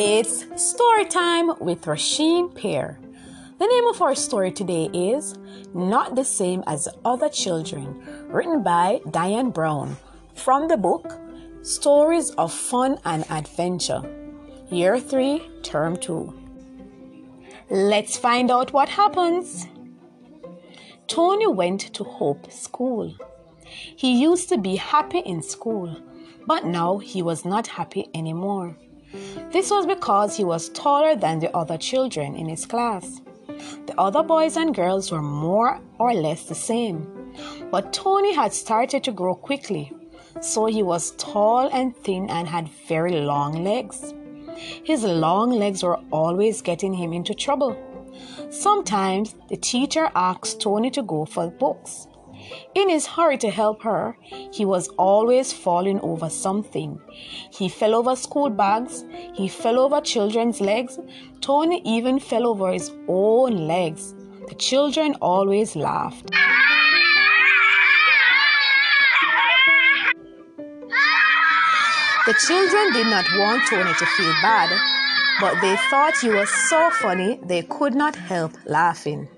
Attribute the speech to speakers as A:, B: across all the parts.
A: It's story time with Rasheen Pear. The name of our story today is Not the Same as Other Children, written by Diane Browne from the book Stories of Fun and Adventure, Year 3, Term 2. Let's find out what happens. Tony went to Hope School. He used to be happy in school, but now he was not happy anymore. This was because he was taller than the other children in his class. The other boys and girls were more or less the same, but Tony had started to grow quickly, so he was tall and thin and had very long legs. His long legs were always getting him into trouble. Sometimes the teacher asked Tony to go for books. In his hurry to help her, he was always falling over something. He fell over school bags, he fell over children's legs, Tony even fell over his own legs. The children always laughed. The children did not want Tony to feel bad, but they thought he was so funny they could not help laughing.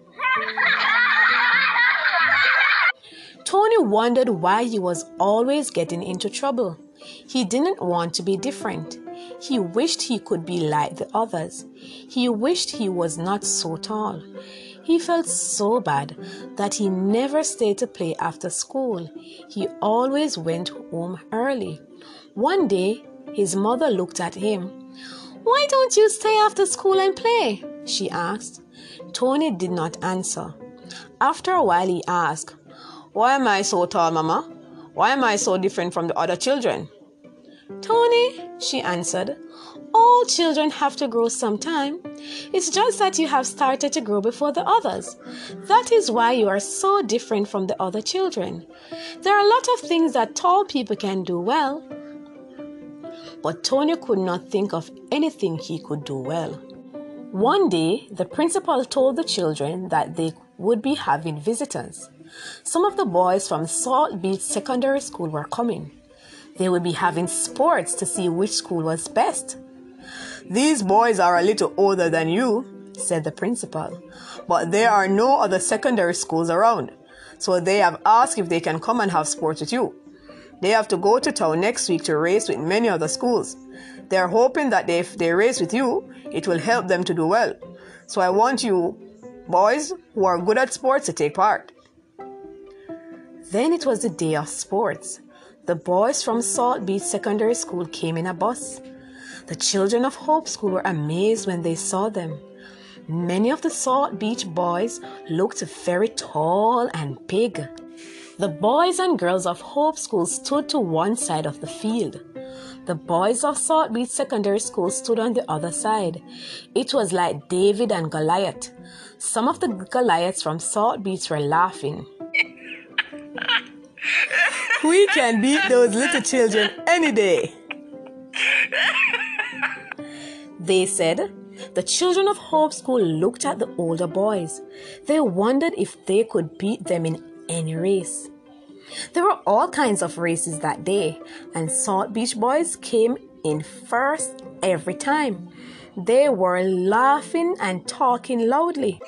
A: Tony wondered why he was always getting into trouble. He didn't want to be different. He wished he could be like the others. He wished he was not so tall. He felt so bad that he never stayed to play after school. He always went home early. One day, his mother looked at him. Why don't you stay after school and play? she asked. Tony did not answer. After a while, he asked, why am I so tall, Mama? Why am I so different from the other children? Tony, she answered, all children have to grow sometime. It's just that you have started to grow before the others. That is why you are so different from the other children. There are a lot of things that tall people can do well. But Tony could not think of anything he could do well. One day, the principal told the children that they would be having visitors. Some of the boys from Salt Beach Secondary School were coming. They would be having sports to see which school was best. These boys are a little older than you, said the principal, but there are no other secondary schools around, so they have asked if they can come and have sports with you. They have to go to town next week to race with many other schools. They are hoping that if they race with you, it will help them to do well. So I want you, boys who are good at sports, to take part. Then it was the day of sports. The boys from Salt Beach Secondary School came in a bus. The children of Hope School were amazed when they saw them. Many of the Salt Beach boys looked very tall and big. The boys and girls of Hope School stood to one side of the field. The boys of Salt Beach Secondary School stood on the other side. It was like David and Goliath. Some of the Goliaths from Salt Beach were laughing. We can beat those little children any day. They said. The children of Hope School looked at the older boys. They wondered if they could beat them in any race. There were all kinds of races that day, and Salt Beach boys came in first every time. They were laughing and talking loudly.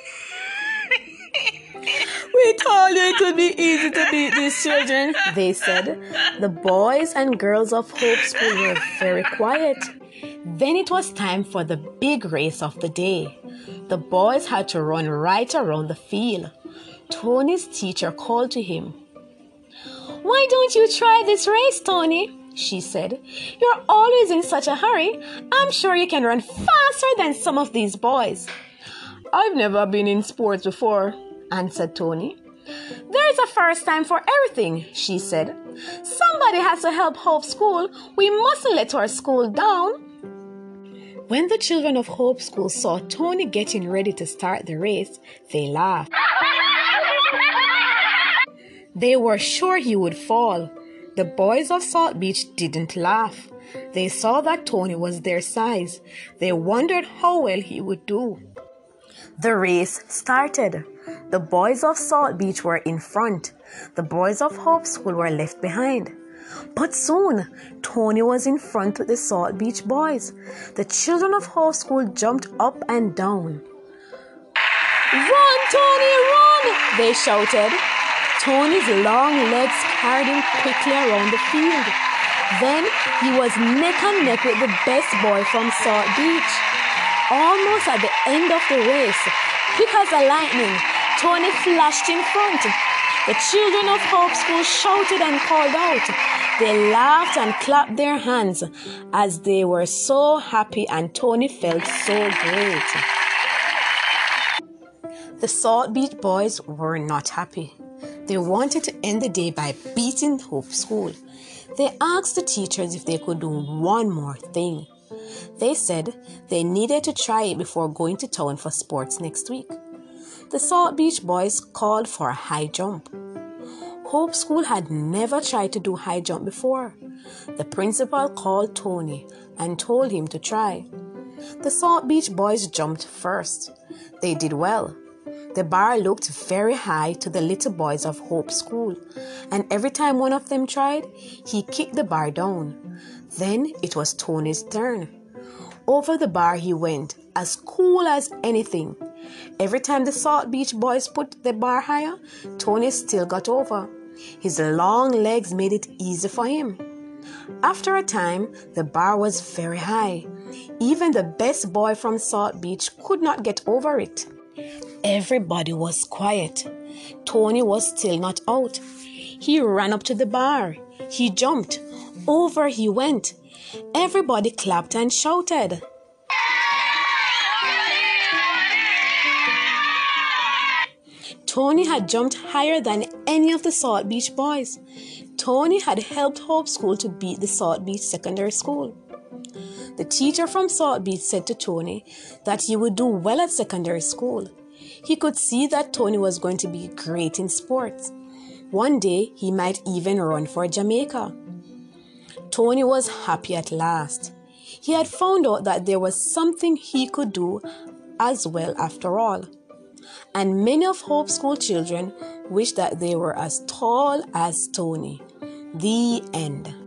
A: We told you it would be easy to beat these children, they said. The boys and girls of Hope School were very quiet. Then it was time for the big race of the day. The boys had to run right around the field. Tony's teacher called to him. Why don't you try this race, Tony? She said. You're always in such a hurry. I'm sure you can run faster than some of these boys. I've never been in sports before, answered Tony. There's a first time for everything, she said. Somebody has to help Hope School. We mustn't let our school down. When the children of Hope School saw Tony getting ready to start the race, they laughed. They were sure he would fall. The boys of Salt Beach didn't laugh. They saw that Tony was their size. They wondered how well he would do. The race started. The boys of Salt Beach were in front. The boys of Hope School were left behind. But soon, Tony was in front with the Salt Beach boys. The children of Hope School jumped up and down. Run, Tony, run! They shouted. Tony's long legs carried him quickly around the field. Then he was neck and neck with the best boy from Salt Beach. Almost at the end of the race, quick as a lightning, Tony flashed in front. The children of Hope School shouted and called out. They laughed and clapped their hands as they were so happy, and Tony felt so great. The Salt Beach boys were not happy. They wanted to end the day by beating Hope School. They asked the teachers if they could do one more thing. They said they needed to try it before going to town for sports next week. The Salt Beach boys called for a high jump. Hope School had never tried to do high jump before. The principal called Tony and told him to try. The Salt Beach boys jumped first. They did well. The bar looked very high to the little boys of Hope School, and every time one of them tried, he kicked the bar down. Then it was Tony's turn. Over the bar he went, as cool as anything. Every time the Salt Beach boys put the bar higher, Tony still got over. His long legs made it easy for him. After a time, the bar was very high. Even the best boy from Salt Beach could not get over it. Everybody was quiet. Tony was still not out. He ran up to the bar. He jumped. Over he went. Everybody clapped and shouted. Tony had jumped higher than any of the Salt Beach boys. Tony had helped Hope School to beat the Salt Beach Secondary School. The teacher from Salt Beach said to Tony that he would do well at secondary school. He could see that Tony was going to be great in sports. One day he might even run for Jamaica. Tony was happy at last. He had found out that there was something he could do as well after all and many of Hope School children wish that they were as tall as Tony. The end.